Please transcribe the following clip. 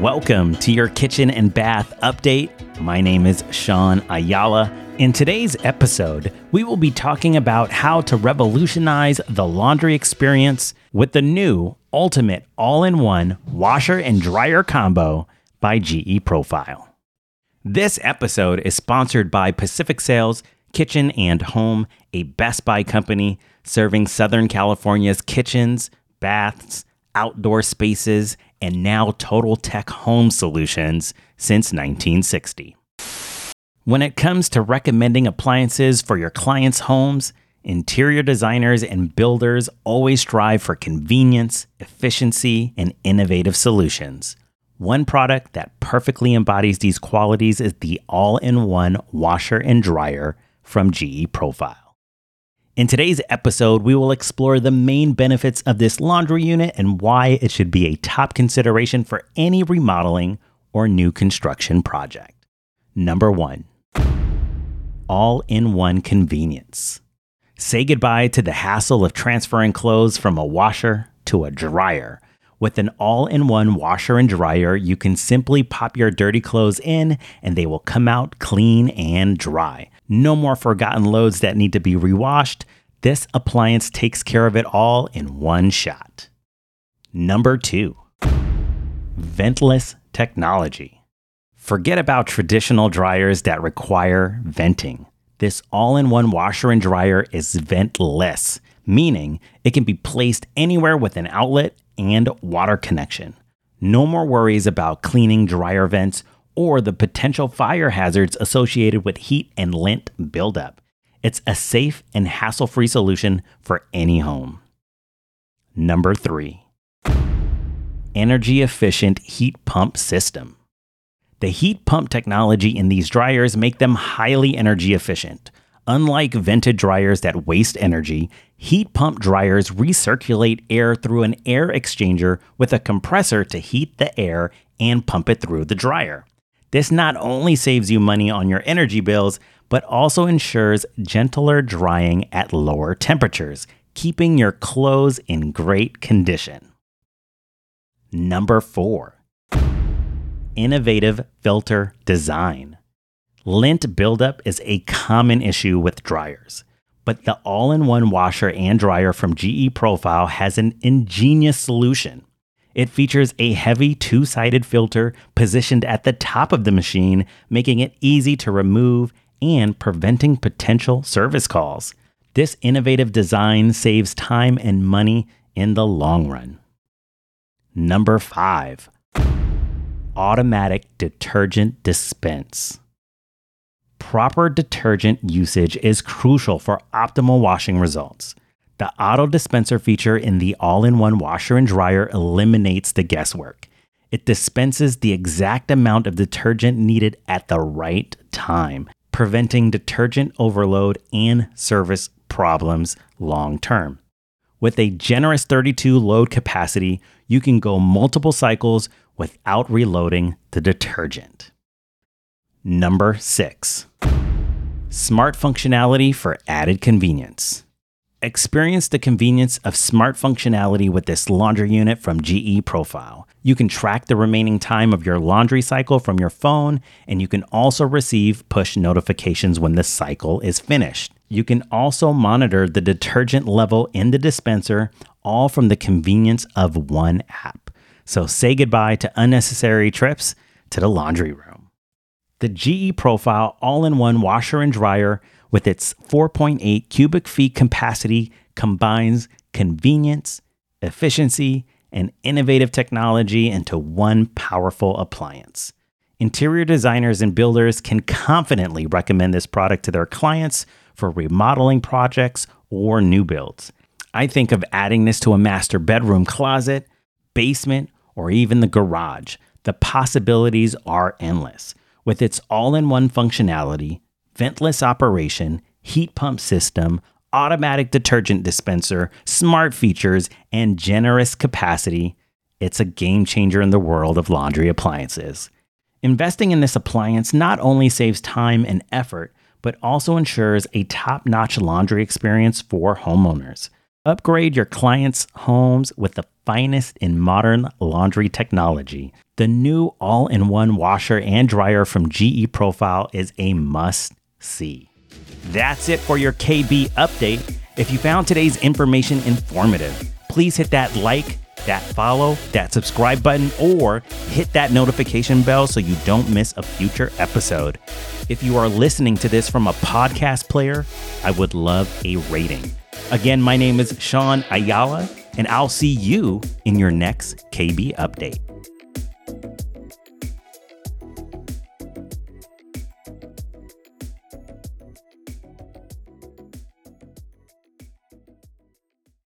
Welcome to your kitchen and bath update. My name is Sean Ayala. In today's episode, we will be talking about how to revolutionize the laundry experience with the new Ultimate All in One Washer and Dryer Combo by GE Profile. This episode is sponsored by Pacific Sales Kitchen and Home, a Best Buy company serving Southern California's kitchens, baths, outdoor spaces, and now Total Tech home solutions since 1960. When it comes to recommending appliances for your clients' homes, interior designers and builders always strive for convenience, efficiency, and innovative solutions. One product that perfectly embodies these qualities is the all in one washer and dryer from GE Profile. In today's episode, we will explore the main benefits of this laundry unit and why it should be a top consideration for any remodeling or new construction project. Number one, all in one convenience. Say goodbye to the hassle of transferring clothes from a washer to a dryer. With an all in one washer and dryer, you can simply pop your dirty clothes in and they will come out clean and dry. No more forgotten loads that need to be rewashed. This appliance takes care of it all in one shot. Number two, ventless technology. Forget about traditional dryers that require venting. This all in one washer and dryer is ventless, meaning it can be placed anywhere with an outlet and water connection. No more worries about cleaning dryer vents or the potential fire hazards associated with heat and lint buildup. It's a safe and hassle free solution for any home. Number three, energy efficient heat pump system. The heat pump technology in these dryers make them highly energy efficient. Unlike vented dryers that waste energy, heat pump dryers recirculate air through an air exchanger with a compressor to heat the air and pump it through the dryer. This not only saves you money on your energy bills, but also ensures gentler drying at lower temperatures, keeping your clothes in great condition. Number four, innovative filter design. Lint buildup is a common issue with dryers, but the all in one washer and dryer from GE Profile has an ingenious solution. It features a heavy two sided filter positioned at the top of the machine, making it easy to remove and preventing potential service calls. This innovative design saves time and money in the long run. Number five, automatic detergent dispense. Proper detergent usage is crucial for optimal washing results. The auto dispenser feature in the all in one washer and dryer eliminates the guesswork. It dispenses the exact amount of detergent needed at the right time, preventing detergent overload and service problems long term. With a generous 32 load capacity, you can go multiple cycles without reloading the detergent. Number six, smart functionality for added convenience. Experience the convenience of smart functionality with this laundry unit from GE Profile. You can track the remaining time of your laundry cycle from your phone, and you can also receive push notifications when the cycle is finished. You can also monitor the detergent level in the dispenser, all from the convenience of one app. So say goodbye to unnecessary trips to the laundry room. The GE Profile all in one washer and dryer with its 4.8 cubic feet capacity combines convenience, efficiency, and innovative technology into one powerful appliance. Interior designers and builders can confidently recommend this product to their clients for remodeling projects or new builds. I think of adding this to a master bedroom closet, basement, or even the garage. The possibilities are endless. With its all in one functionality, ventless operation, heat pump system, automatic detergent dispenser, smart features, and generous capacity, it's a game changer in the world of laundry appliances. Investing in this appliance not only saves time and effort, but also ensures a top notch laundry experience for homeowners. Upgrade your clients' homes with the finest in modern laundry technology. The new all in one washer and dryer from GE Profile is a must see. That's it for your KB update. If you found today's information informative, please hit that like, that follow, that subscribe button, or hit that notification bell so you don't miss a future episode. If you are listening to this from a podcast player, I would love a rating. Again, my name is Sean Ayala, and I'll see you in your next KB update.